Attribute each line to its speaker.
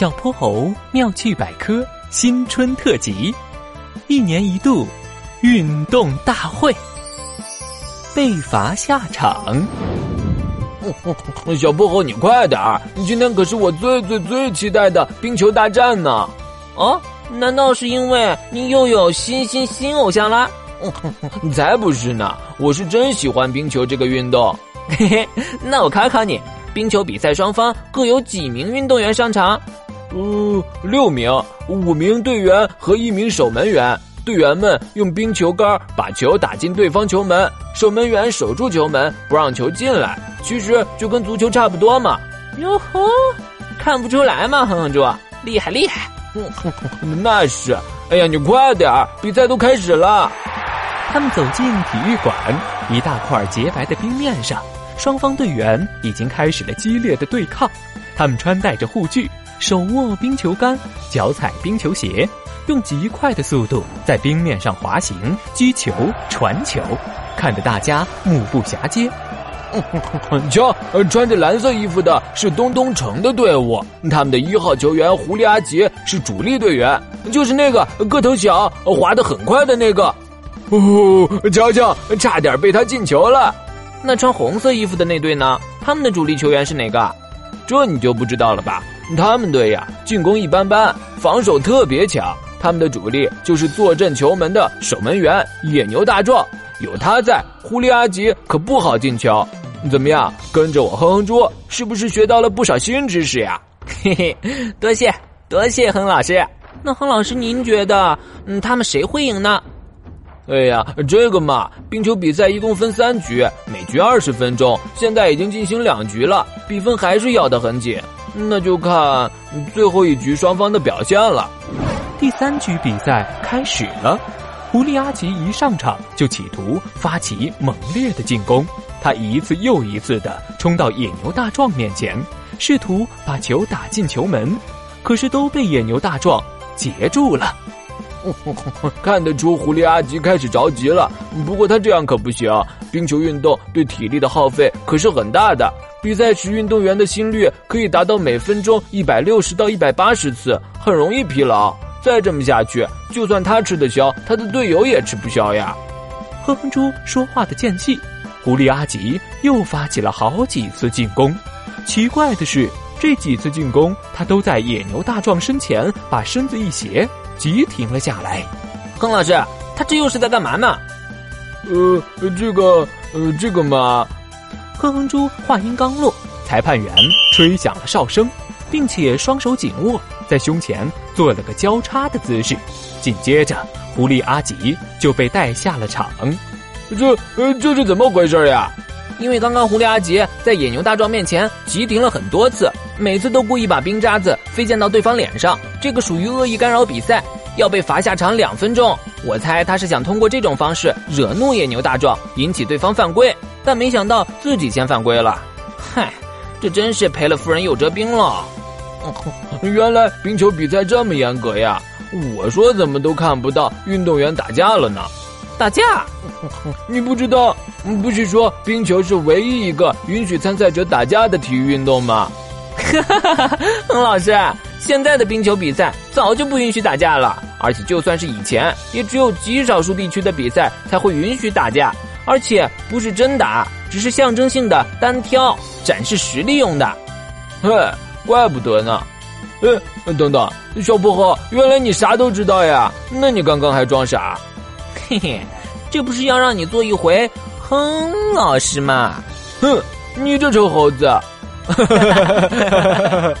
Speaker 1: 小泼猴妙趣百科新春特辑，一年一度运动大会，被罚下场。
Speaker 2: 小泼猴，你快点儿！今天可是我最最最期待的冰球大战呢！
Speaker 3: 哦，难道是因为你又有新新新偶像啦？
Speaker 2: 才不是呢！我是真喜欢冰球这个运动。
Speaker 3: 嘿嘿，那我考考你，冰球比赛双方各有几名运动员上场？
Speaker 2: 呃，六名，五名队员和一名守门员。队员们用冰球杆把球打进对方球门，守门员守住球门，不让球进来。其实就跟足球差不多嘛。
Speaker 3: 哟呵，看不出来嘛，哼哼猪，厉害厉害。
Speaker 2: 那是。哎呀，你快点儿，比赛都开始了。
Speaker 1: 他们走进体育馆，一大块洁白的冰面上，双方队员已经开始了激烈的对抗。他们穿戴着护具。手握冰球杆，脚踩冰球鞋，用极快的速度在冰面上滑行、击球、传球，看得大家目不暇接。
Speaker 2: 瞧，穿着蓝色衣服的是东东城的队伍，他们的一号球员狐狸阿吉是主力队员，就是那个个头小、滑得很快的那个。哦，瞧瞧，差点被他进球了。
Speaker 3: 那穿红色衣服的那队呢？他们的主力球员是哪个？
Speaker 2: 这你就不知道了吧？他们队呀，进攻一般般，防守特别强。他们的主力就是坐镇球门的守门员野牛大壮，有他在，狐狸阿吉可不好进球。怎么样，跟着我哼哼猪，是不是学到了不少新知识呀？
Speaker 3: 嘿嘿，多谢多谢哼老师。那哼老师，您觉得，嗯，他们谁会赢呢？
Speaker 2: 哎呀，这个嘛，冰球比赛一共分三局，每局二十分钟，现在已经进行两局了，比分还是咬得很紧。那就看最后一局双方的表现了。
Speaker 1: 第三局比赛开始了，狐狸阿吉一上场就企图发起猛烈的进攻，他一次又一次的冲到野牛大壮面前，试图把球打进球门，可是都被野牛大壮截住了。
Speaker 2: 看得出狐狸阿吉开始着急了，不过他这样可不行，冰球运动对体力的耗费可是很大的。比赛时，运动员的心率可以达到每分钟一百六十到一百八十次，很容易疲劳。再这么下去，就算他吃得消，他的队友也吃不消呀。
Speaker 1: 哼哼猪说话的间隙，狐狸阿吉又发起了好几次进攻。奇怪的是，这几次进攻，他都在野牛大壮身前把身子一斜，急停了下来。
Speaker 3: 哼老师，他这又是在干嘛呢？
Speaker 2: 呃，这个，呃，这个嘛。
Speaker 1: 哼哼猪话音刚落，裁判员吹响了哨声，并且双手紧握在胸前，做了个交叉的姿势。紧接着，狐狸阿吉就被带下了场。
Speaker 2: 这呃，这是怎么回事呀？
Speaker 3: 因为刚刚狐狸阿吉在野牛大壮面前急停了很多次，每次都故意把冰渣子飞溅到对方脸上，这个属于恶意干扰比赛，要被罚下场两分钟。我猜他是想通过这种方式惹怒野牛大壮，引起对方犯规。但没想到自己先犯规了，嗨，这真是赔了夫人又折兵了。
Speaker 2: 原来冰球比赛这么严格呀！我说怎么都看不到运动员打架了呢？
Speaker 3: 打架？
Speaker 2: 你不知道？不是说冰球是唯一一个允许参赛者打架的体育运动吗？
Speaker 3: 哈哈哈！彭老师，现在的冰球比赛早就不允许打架了，而且就算是以前，也只有极少数地区的比赛才会允许打架。而且不是真打，只是象征性的单挑，展示实力用的。
Speaker 2: 嘿，怪不得呢。哎，等等，小泼猴，原来你啥都知道呀？那你刚刚还装傻？
Speaker 3: 嘿嘿，这不是要让你做一回哼老师吗？
Speaker 2: 哼，你这臭猴子！哈哈哈哈哈